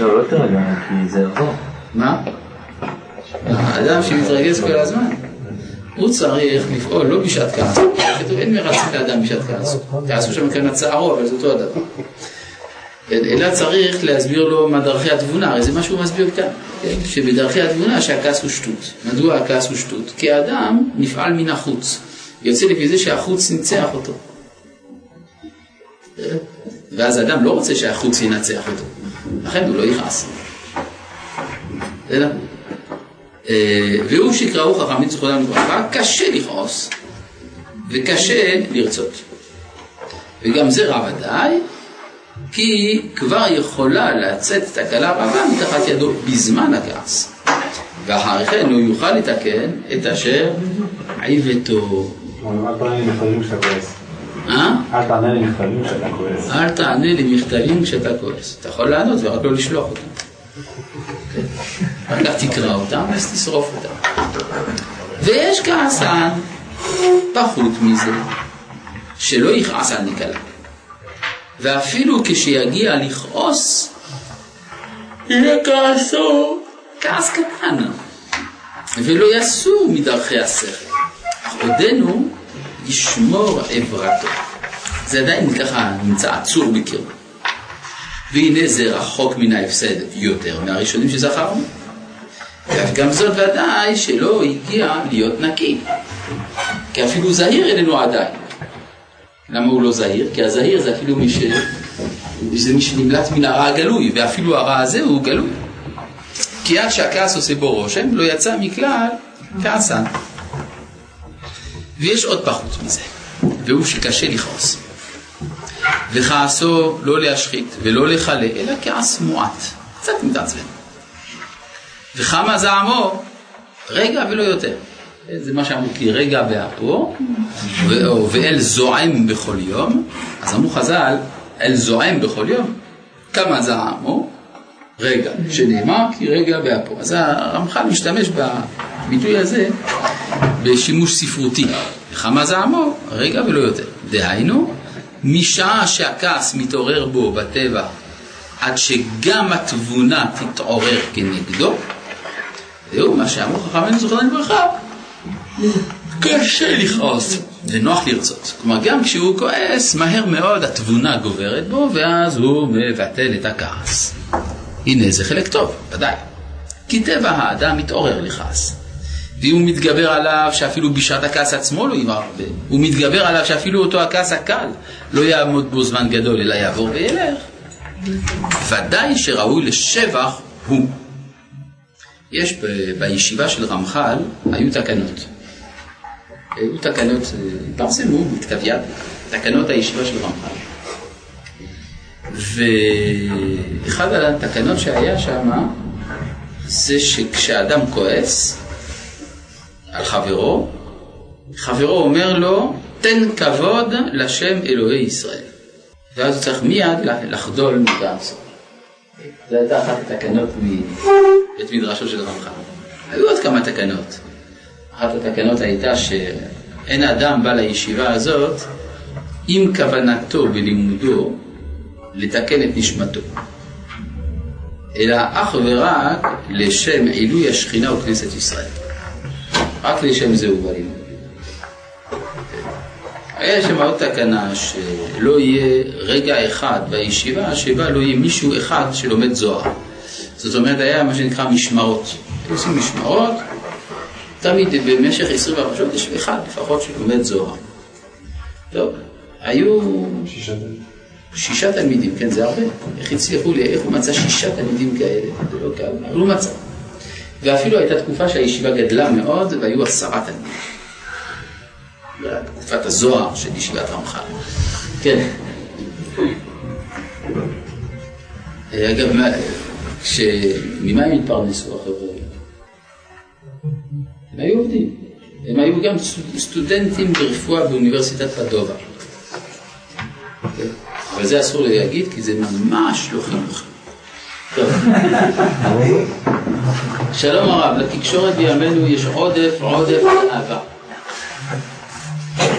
לא, לא תרגע, כי זה יחזור. מה? האדם שמתרגז כל הזמן, הוא צריך לפעול לא בשעת כעס. אין מרצים לאדם בשעת כעס. כעסו שם כאן הצערו, אבל זה אותו הדבר. אלא צריך להסביר לו מה דרכי התבונה, הרי זה מה שהוא מסביר כאן, כן? שבדרכי התבונה שהכעס הוא שטות. מדוע הכעס הוא שטות? כי האדם נפעל מן החוץ, יוצא לפי זה שהחוץ ניצח אותו. ואז האדם לא רוצה שהחוץ ינצח אותו, לכן הוא לא יכעס. בסדר? אה, והוא שקראו חכמים זכרותם לברכה, קשה לכעוס וקשה לרצות. וגם זה רע ודאי, כי כבר יכולה לצאת תקלה רבה מתחת ידו בזמן הכעס. ואחר כן הוא יוכל לתקן את אשר עיוותו. אה? אל תענה לי מכתבים כשאתה כועס. אל תענה לי מכתבים כשאתה כועס. אתה יכול לענות ורק לא לשלוח אותם. רק תקרא אותם ואז תשרוף אותם. ויש כעסן פחות מזה, שלא יכעס על נקלה. ואפילו כשיגיע לכעוס, יהיה כעסו כעס קטן, ולא יסור מדרכי השכל. עודנו ישמור עברתו. זה עדיין ככה נמצא עצור בקרבו. והנה זה רחוק מן ההפסד יותר מהראשונים שזכרנו. גם זאת ודאי שלא הגיע להיות נקי. כי אפילו זהיר איננו עדיין. למה הוא לא זהיר? כי הזהיר זה אפילו מי ש... זה מי שנמלט מן הרע הגלוי, ואפילו הרע הזה הוא גלוי. כי עד שהכעס עושה בו רושם, לא יצא מכלל כעסן. ויש עוד פחות מזה, והוא שקשה לכעוס. וכעסו לא להשחית ולא לכלה, אלא כעס מועט, קצת מתעצבן. וכמה זעמו, רגע ולא יותר. זה מה שאמרו כי רגע באפו, ואל זועם בכל יום, אז אמרו חז"ל, אל זועם בכל יום, כמה זעמו, רגע, שנאמר כי רגע באפו. אז הרמח"ל משתמש בביטוי הזה בשימוש ספרותי. וכמה זעמו, רגע ולא יותר. דהיינו, משעה שהכעס מתעורר בו בטבע עד שגם התבונה תתעורר כנגדו, זהו מה שאמרו חכמינו זוכרנו לברכה, קשה לכעוס, זה נוח לרצות. כלומר, גם כשהוא כועס, מהר מאוד התבונה גוברת בו, ואז הוא מבטל את הכעס. הנה, זה חלק טוב, ודאי. כי טבע האדם מתעורר לכעס. ואם הוא מתגבר עליו שאפילו בשעת הכעס עצמו לא ימר הרבה, הוא מתגבר עליו שאפילו אותו הכעס הקל לא יעמוד בו זמן גדול, אלא יעבור וילך. ודאי שראוי לשבח הוא. יש ב- בישיבה של רמח"ל, היו תקנות. היו תקנות, אה, התפרסמו בכתב יד, תקנות הישיבה של רמח"ל. ואחד התקנות שהיה שם זה שכשאדם כועס על חברו, חברו אומר לו, תן כבוד לשם אלוהי ישראל. ואז הוא צריך מיד לחדול מכעסו. זו הייתה אחת התקנות מבית מדרשו של רמח"ל. היו עוד כמה תקנות. אחת התקנות הייתה שאין אדם בא לישיבה הזאת עם כוונתו בלימודו לתקן את נשמתו, אלא אך ורק לשם עילוי השכינה וכנסת ישראל. רק לשם זה הוא בא ללמוד. היה שם עוד תקנה שלא יהיה רגע אחד בישיבה שבה לא יהיה מישהו אחד שלומד זוהר. זאת אומרת, היה מה שנקרא משמרות. עושים משמרות, תמיד במשך 24 שעות יש אחד לפחות שלומד זוהר. טוב, היו שישה תלמידים, כן, זה הרבה. איך הצליחו לי, איך הוא מצא שישה תלמידים כאלה? זה לא קל, אבל הוא מצא. ואפילו הייתה תקופה שהישיבה גדלה מאוד והיו עשרה תלמידים. בתקופת הזוהר של ישיבת רמח"ל. כן. אגב. ממה הם התפרנסו החבר'ה? הם היו עובדים. הם היו גם סטו- סטודנטים ברפואה באוניברסיטת פדובה. אבל זה אסור להגיד כי זה ממש לא חינוך. טוב. <laughs> שלום הרב, לתקשורת בימינו יש עודף, עודף אהבה.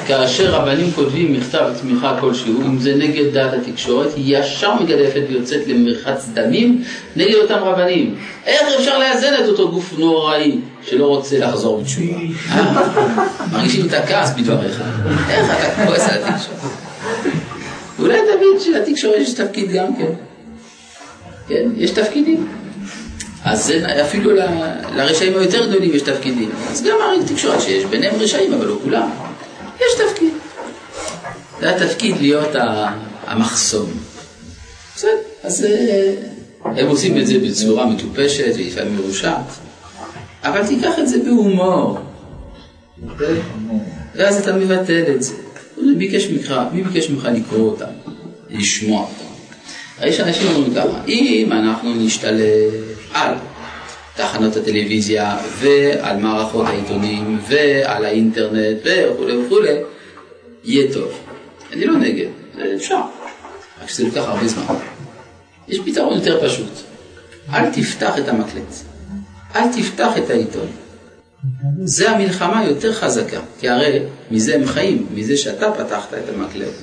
כאשר רבנים כותבים מכתב תמיכה כלשהו, אם זה נגד דעת התקשורת, היא ישר מגדפת ויוצאת למרחץ דמים נגד אותם רבנים. איך אפשר לאזן את אותו גוף נוראי שלא רוצה לחזור בתשובה? אה? מרגישים את הכעס בדבריך. איך אתה כועס על התקשורת? אולי תבין שלתקשורת יש תפקיד גם כן. כן, יש תפקידים. אז זה, אפילו לרשעים היותר גדולים יש תפקידים. אז גם התקשורת שיש ביניהם רשעים, אבל לא כולם. יש תפקיד. זה התפקיד להיות המחסום. בסדר, אז אה, הם עושים את זה בצורה מטופשת ולפעמים מרושעת, אבל תיקח את זה בהומור. ואז אתה מבטל את זה. מי ביקש ממך, מי ביקש ממך לקרוא אותם, לשמוע אותם? יש אנשים אומרים ככה, אם אנחנו נשתלט על תחנות הטלוויזיה ועל מערכות העיתונים ועל האינטרנט וכולי וכולי, יהיה טוב. אני לא נגד, אפשר, רק שזה לוקח הרבה זמן. יש פתרון יותר פשוט, אל תפתח את המקלט, אל תפתח את העיתון. זה המלחמה יותר חזקה, כי הרי מזה הם חיים, מזה שאתה פתחת את המקלט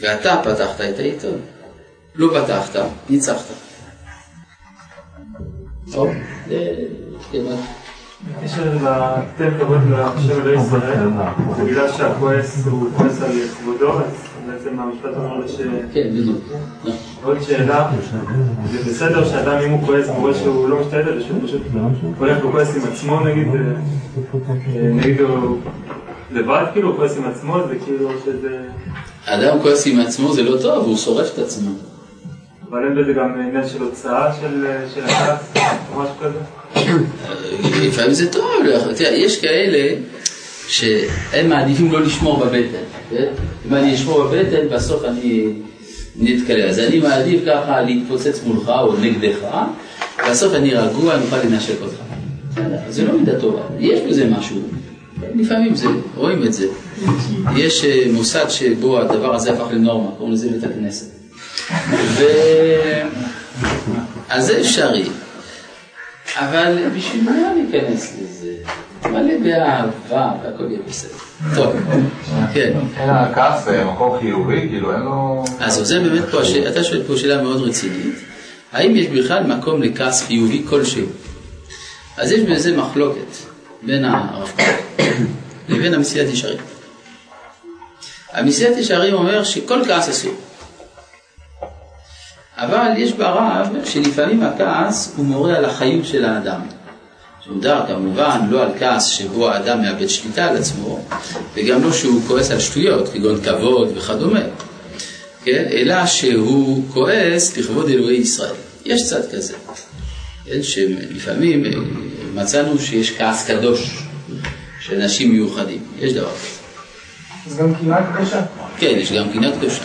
ואתה פתחת את העיתון. לא פתחת, ניצחת. טוב, זה כמעט. בקשר לתן כבוד לשם אלוהי ישראל, בגלל שהכועס הוא כועס על כבודו, אז בעצם המשפט אומר ש... כן, בדיוק. עוד שאלה, זה בסדר שאדם אם הוא כועס הוא רואה שהוא לא משתלט על זה, שהוא פשוט הולך וכועס עם עצמו נגיד, אה, אה, נגיד הוא לבד כאילו, כועס עם עצמו, זה כאילו שזה... אדם כועס עם עצמו זה לא טוב, הוא שורף את עצמו. אבל אין בזה גם עניין של הוצאה של הכעס, או משהו כזה? לפעמים זה טוב, לא- תראה, יש כאלה שהם מעדיפים לא לשמור בבטן. כן? אם אני אשמור בבטן, בסוף אני נתקלה. אז אני מעדיף ככה להתפוצץ מולך או נגדך, בסוף אני רגוע, אני אוכל לנשק אותך. זה לא מידה טובה, יש בזה משהו. לפעמים זה, רואים את זה. יש אה, מוסד שבו הדבר הזה הפך לנורמה, קוראים לזה בית הכנסת. ו... אז זה אפשרי. אבל בשביל מה להיכנס לזה? מלא באהבה והכל יהיה בסדר. טוב, כן. אין הכעס אה, מקום חיובי, כאילו אין לו... אז זה באמת פה, אתה שואל פה שאלה מאוד רצינית. האם יש בכלל מקום לכעס חיובי כלשהו? אז יש בזה מחלוקת בין הרב קוק לבין המסילת ישרים. המסילת ישרים אומר שכל כעס אסור. אבל יש ברב שלפעמים הכעס הוא מורה על החיים של האדם. שמותר כמובן לא על כעס שבו האדם מאבד שליטה על עצמו, וגם לא שהוא כועס על שטויות, כגון כבוד וכדומה, כן? אלא שהוא כועס לכבוד אלוהי ישראל. יש צד כזה, כן? שלפעמים אה, מצאנו שיש כעס קדוש של אנשים מיוחדים, יש דבר כזה. אז גם קנאה קדושה. כן, יש גם קנאה קדושה.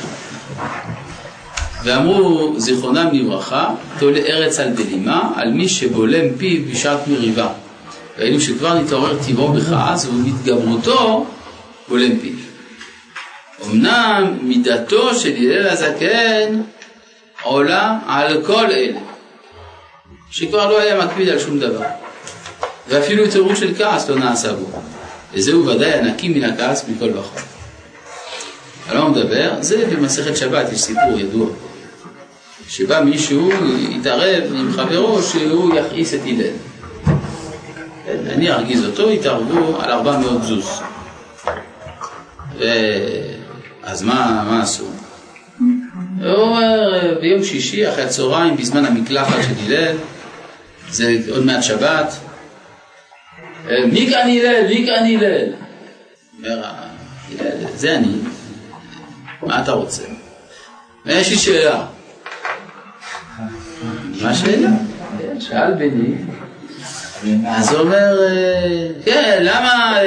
ואמרו זיכרונם לברכה, תולה ארץ על בלימה, על מי שבולם פיו בשעת מריבה. ראינו שכבר נתעורר טבעו בכעס ובהתגברותו בולם פיו. אמנם מידתו של הלל הזקן עולה על כל אלה, שכבר לא היה מקפיד על שום דבר, ואפילו התעוררות של כעס לא נעשה בו, וזהו ודאי הנקי מן הכעס מכל וכל. על מה הוא מדבר? זה במסכת שבת, יש סיפור ידוע. שבא מישהו, התערב עם חברו שהוא יכעיס את הלל. אני ארגיז אותו, התערבו על 400 זוז. ו... אז מה, מה עשו? הוא אומר, ביום שישי, אחרי הצהריים, בזמן המקלחת של הלל, זה עוד מעט שבת, מי כאן הלל? מי כאן הלל? אומר, הלל, זה אני, מה אתה רוצה? יש לי שאלה. מה השאלה? שאל בני. אז הוא אומר, כן, למה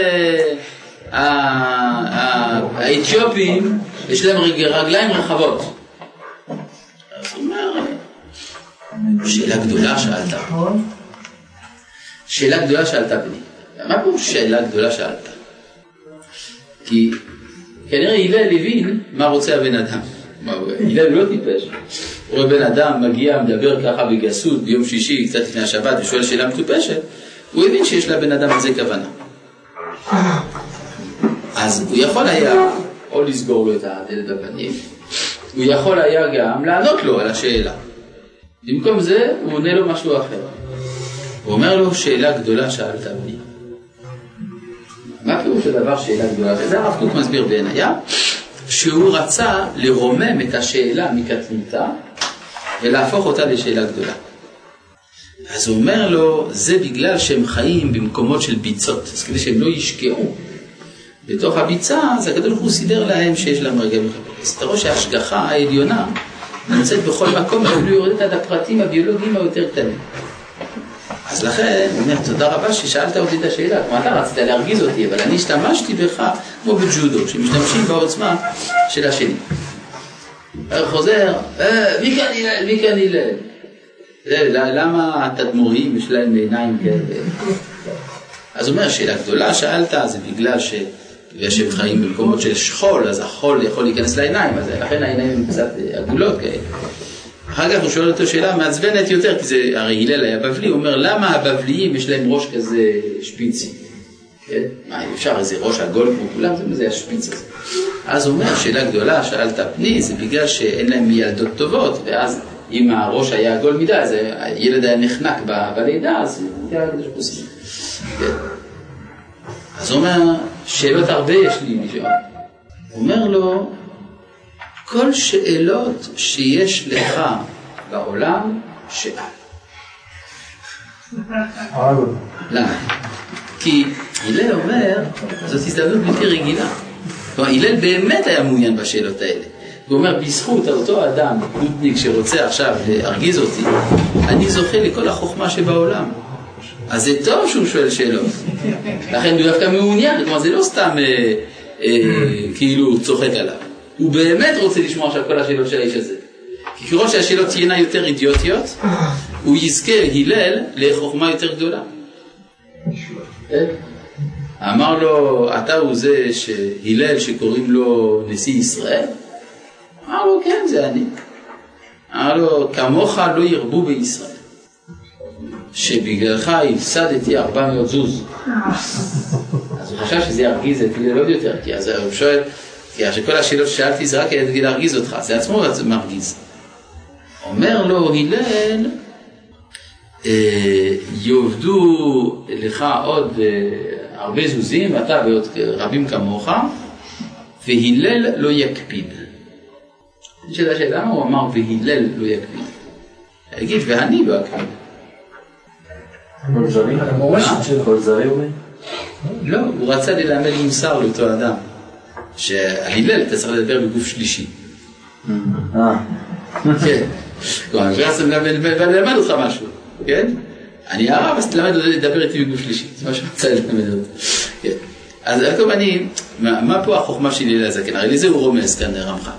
האתיופים יש להם רגליים רחבות? אז הוא אומר, שאלה גדולה שאלת. שאלה גדולה שאלת בני. מה פירוש שאלה גדולה שאלת? כי כנראה הלל הבין מה רוצה הבן אדם. הלל לא טיפש. רואה בן אדם מגיע, מדבר ככה בגסות ביום שישי, קצת לפני השבת, ושואל שאלה מטופשת, הוא הבין שיש לבן אדם הזה כוונה. אז הוא יכול היה או לסגור לו את הדלת בפנים, הוא יכול היה גם לענות לו על השאלה. במקום זה, הוא עונה לו משהו אחר. הוא אומר לו, שאלה גדולה שאלת בני. מה פירוש הדבר שאלה גדולה? זה הרב קוק מסביר בעינייה, שהוא רצה לרומם את השאלה מקטנותה ולהפוך אותה לשאלה גדולה. אז הוא אומר לו, זה בגלל שהם חיים במקומות של ביצות, אז כדי שהם לא ישקעו בתוך הביצה, אז הקדוש ברוך הוא סידר להם שיש להם רגעים מחברים. אז אתה רואה שההשגחה העליונה נמצאת בכל מקום, אפילו יורדת עד הפרטים הביולוגיים היותר קטנים. אז לכן, הוא אומר, תודה רבה ששאלת אותי את השאלה, כלומר אתה רצית להרגיז אותי, אבל אני השתמשתי בך כמו בג'ודו, שמשתמשים בעוצמה של השני. חוזר, מי כאן הלל? מי כאן הלל? למה התדמורים יש להם עיניים כאלה? אז הוא אומר, שאלה גדולה שאלת, זה בגלל ש... בגלל שהם חיים במקומות של שכול, אז החול יכול להיכנס לעיניים, אז לכן העיניים הן קצת עגולות כאלה. אחר כך הוא שואל אותו שאלה מעצבנת יותר, כי זה הרי הלל היה בבלי, הוא אומר למה הבבליים יש להם ראש כזה שפיצי? כן? מה, אפשר איזה ראש עגול כמו כולם? זה זה השפיץ הזה. אז הוא אומר, שאלה גדולה, שאלת פני, זה בגלל שאין להם ילדות טובות, ואז אם הראש היה עגול מדי, אז הילד היה נחנק בלידה, אז זה היה קדוש פוסקים. כן. אז הוא אומר, שאלות הרבה יש לי. הוא אומר לו, כל שאלות שיש לך בעולם, שאל. למה? כי הלל אומר, זאת הזדמנות בלתי רגילה. כלומר, הלל באמת היה מעוניין בשאלות האלה. הוא אומר, בזכות אותו אדם, נודניק שרוצה עכשיו להרגיז אותי, אני זוכה לכל החוכמה שבעולם. אז זה טוב שהוא שואל שאלות. לכן הוא דווקא מעוניין, כלומר זה לא סתם אה, אה, כאילו צוחק עליו. הוא באמת רוצה לשמוע עכשיו כל השאלות של האיש הזה. כי ככל שהשאלות תהיינה יותר אידיוטיות, הוא יזכה הלל לחוכמה יותר גדולה. כן? אמר לו, אתה הוא זה שהלל שקוראים לו נשיא ישראל? אמר לו, כן, זה אני. אמר לו, כמוך לא ירבו בישראל, שבגללך הפסדתי 400 זוז. אז הוא חשב שזה ירגיז את הלל עוד יותר, כי אז הוא שואל, כי שכל השאלות ששאלתי זה רק כדי להרגיז אותך, זה עצמו מרגיז. אומר לו הלל, אה, יאבדו לך עוד הרבה זוזים, ואתה ועוד רבים כמוך, והלל לא יקפיד. נשאלת השאלה למה הוא אמר והלל לא יקפיד? יגיד ואני לא אקפיד. כל זרי? המורשת שלו. כל זרי אומר? לא, הוא רצה ללמד מוסר לאותו אדם. שהלל אתה צריך לדבר בגוף שלישי. אה. כן. כלומר, אני רצה ללמד אותך משהו, כן? אני הרב, אז תלמד לדבר איתי בגוף שלישי. זה מה שרצה ללמד אותי. כן. אז על כל פנים, מה פה החוכמה של הלל הזקן? הרי לזה הוא רומז כאן רמח"ל.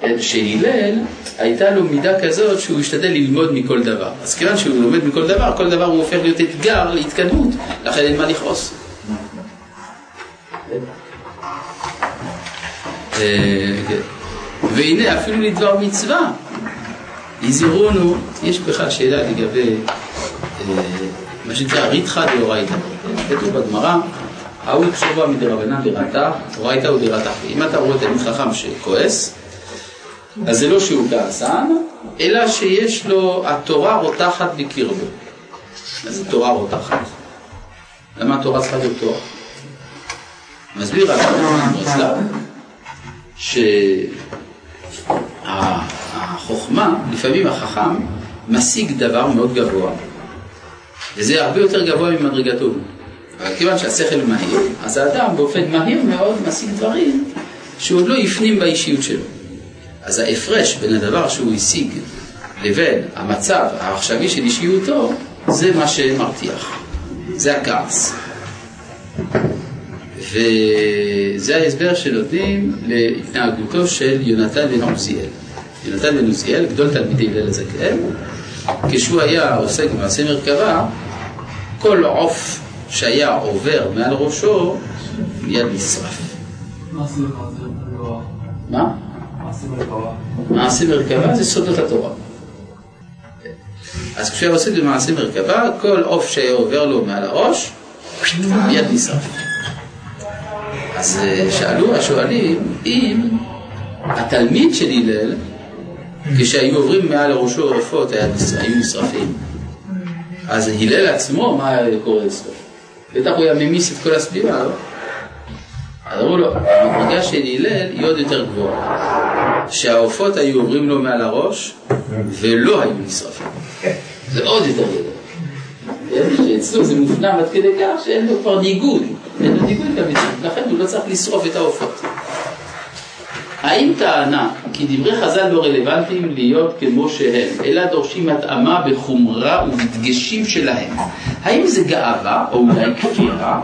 כן, שהלל, הייתה לו מידה כזאת שהוא השתדל ללמוד מכל דבר. אז כיוון שהוא לומד מכל דבר, כל דבר הוא הופך להיות אתגר להתקדמות, לכן אין מה לכעוס. אה. והנה, אפילו לדבר מצווה, הזהירונו, יש בכלל שאלה לגבי אה, מה שנקרא ריתחא דאורייתא. כתוב בגמרא, ההוא תשובה מדרבנן דרתא, אורייתא הוא דרתא. אם אתה רואה תלמיד חכם שכועס, אז זה לא שהוא כעסן, אלא שיש לו, התורה רותחת בקרבו. מה זה תורה רותחת? למה התורה צריכה להיות תורה? מסביר הרב שהחוכמה, לפעמים החכם משיג דבר מאוד גבוה, וזה הרבה יותר גבוה ממדרגתו. אבל כיוון שהשכל מהיר, אז האדם באופן מהיר מאוד משיג דברים שהוא עוד לא הפנים באישיות שלו. אז ההפרש בין הדבר שהוא השיג לבין המצב העכשווי של אישיותו, זה מה שמרתיח. זה הכעס. וזה ההסבר שנותנים להתנהגותו של יונתן בן עוזיאל. יונתן בן עוזיאל, גדול תלמידי הלל הזקן, כשהוא היה עוסק במעשה מרכבה, כל עוף שהיה עובר מעל ראשו מיד נשרף. מה? מעשה מרכבה זה סודות התורה. אז כשהוא עושה במעשה מרכבה, כל עוף שהיה עובר לו מעל הראש, מיד נשרף. אז אה, שאלו השואלים אם התלמיד של הלל, כשהיו עוברים מעל ראשו עופות, היו נשרפים. אז הלל עצמו, מה היה קורה אצלו? בטח הוא היה ממיס את כל הסביבה, לא? אז אמרו לו, המדרגה של הלל היא עוד יותר גבוהה. שהעופות היו עוברים לו מעל הראש ולא היו נשרפים. זה עוד יותר גדול. שאצלו זה מופנם עד כדי כך שאין לו כבר ניגוד, אין לו ניגוד למציאות, לכן הוא לא צריך לשרוף את העופות. האם טענה כי דברי חז"ל לא רלוונטיים להיות כמו שהם, אלא דורשים התאמה בחומרה ובדגשים שלהם? האם זה גאווה או אולי כפירה?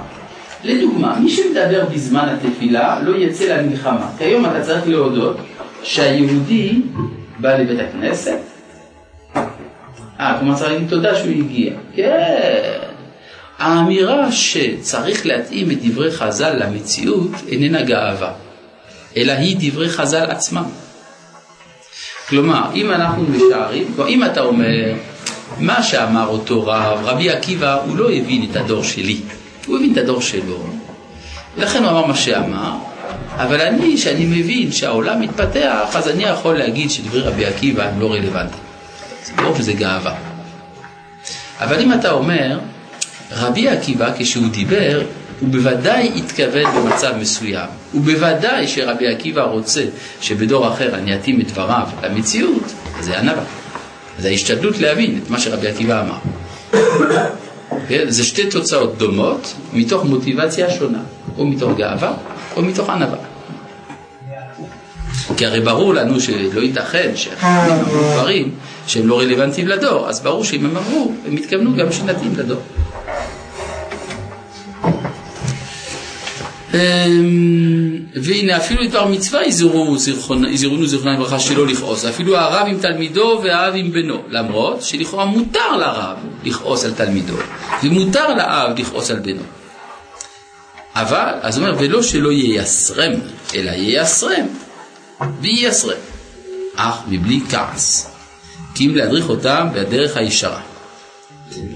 לדוגמה, מי שמדבר בזמן התפילה לא יצא למלחמה. כיום אתה צריך להודות שהיהודי בא לבית הכנסת. אה, כלומר צריך להגיד תודה שהוא הגיע. כן. האמירה שצריך להתאים את דברי חז"ל למציאות איננה גאווה, אלא היא דברי חז"ל עצמם. כלומר, אם אנחנו משערים, כלומר, אם אתה אומר, מה שאמר אותו רב, רבי עקיבא, הוא לא הבין את הדור שלי, הוא הבין את הדור שלו. לכן הוא אמר מה שאמר, אבל אני, שאני מבין שהעולם מתפתח, אז אני יכול להגיד שדברי רבי עקיבא הם לא רלוונטיים. זה ברור שזה גאווה. אבל אם אתה אומר, רבי עקיבא כשהוא דיבר, הוא בוודאי התכוון במצב מסוים. ובוודאי שרבי עקיבא רוצה שבדור אחר אני אתאים את דבריו למציאות, זה ענווה. זה ההשתדלות להבין את מה שרבי עקיבא אמר. כן? זה שתי תוצאות דומות מתוך מוטיבציה שונה, או מתוך גאווה או מתוך ענווה. כי הרי ברור לנו שלא ייתכן אמרו דברים שהם לא רלוונטיים לדור, אז ברור שאם הם אמרו, הם התכוונו גם שנתאים לדור. והנה אפילו את בר מצווה יזהרו זיכרונ- יזהרונו זיכרונם לברכה שלא לכעוס, אפילו הרב עם תלמידו והאב עם בנו, למרות שלכאורה מותר לרב לכעוס על תלמידו, ומותר לאב לכעוס על בנו. אבל, אז הוא אומר, ולא שלא ייסרם, אלא ייסרם, וייסרם, אך מבלי כעס, כי אם להדריך אותם בדרך הישרה.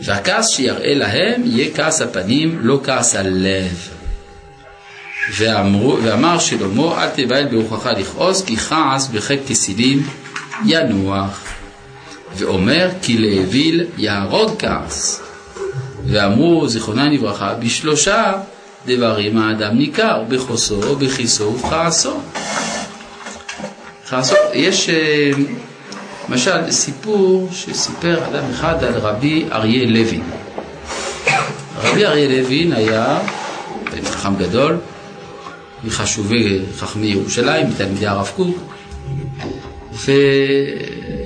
והכעס שיראה להם יהיה כעס הפנים, לא כעס הלב. ואמרו, ואמר שלמה, אל תבהל ברוחך לכעוס, כי כעס בחיק כסילים ינוח. ואומר, כי לאוויל יהרוג כעס. ואמרו, זיכרונם לברכה, בשלושה דברים האדם ניכר בכוסו, בכיסו ובכעסו. בכעסו. יש אה, למשל סיפור שסיפר אדם אחד על רבי אריה לוין. רבי אריה לוין היה חכם גדול, מחשובי חכמי ירושלים, מתלמידי הרב קוק,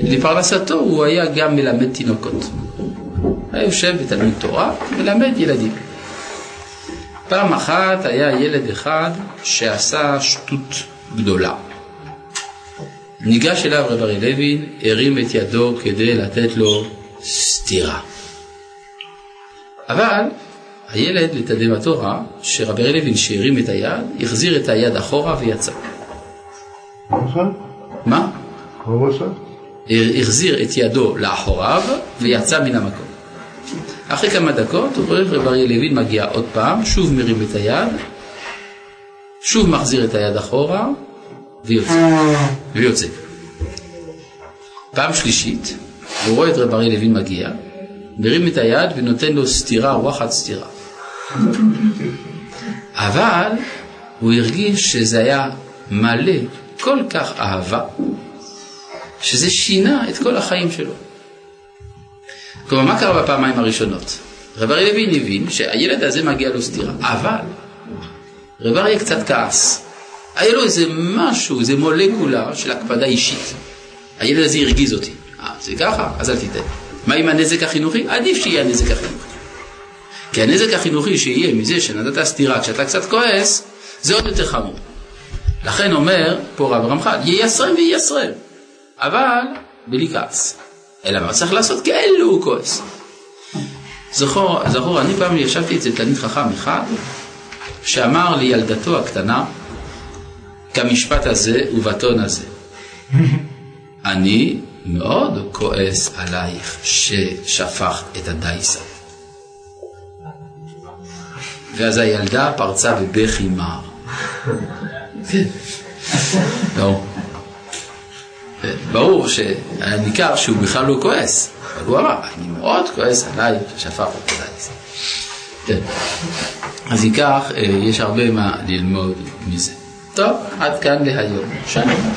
ולפרנסתו הוא היה גם מלמד תינוקות. היה יושב בתלמיד תורה, מלמד ילדים. פעם אחת היה ילד אחד שעשה שטות גדולה. ניגש אליו רב ארי לוין, הרים את ידו כדי לתת לו סטירה. אבל הילד, לתדהמתו רע, שרבי לוין שהרים את היד, החזיר את היד אחורה ויצא. מה? החזיר את ידו לאחוריו ויצא מן המקום. אחרי כמה דקות הוא רואה רב אריה לוין מגיע עוד פעם, שוב מרים את היד, שוב מחזיר את היד אחורה ויוצא. ויוצא. פעם שלישית, הוא רואה את רב אריה לוין מגיע, מרים את היד ונותן לו סטירה, וואחד סטירה. אבל הוא הרגיש שזה היה מלא כל כך אהבה, שזה שינה את כל החיים שלו. כלומר, מה קרה בפעמיים הראשונות? רב אריה לוין הבין שהילד הזה מגיע לו סטירה, אבל רב אריה קצת כעס. היה לו איזה משהו, איזה מולקולה של הקפדה אישית. הילד הזה הרגיז אותי. אה, זה ככה? אז אל תיתן. מה עם הנזק החינוכי? עדיף שיהיה הנזק החינוכי. כי הנזק החינוכי שיהיה מזה שנתת סטירה כשאתה קצת כועס, זה עוד יותר חמור. לכן אומר פה רב רמח"ל, ייסרם וייסרם, אבל בלי כעס. אלא מה צריך לעשות? כאילו הוא כועס. זכור, זכור, אני פעם ישבתי אצל תלמיד חכם אחד, שאמר לילדתו הקטנה, כמשפט הזה ובטון הזה. <laughs> אני מאוד כועס עלייך ששפכת את הדייסה. ואז הילדה פרצה בבכי מר. כן. ברור. ברור ניכר שהוא בכלל לא כועס, אבל הוא אמר, אני מאוד כועס עליי ששפכת את הדייסה. כן. אז אם כך, יש הרבה מה ללמוד מזה. טוב, עד כאן להיום. שלום.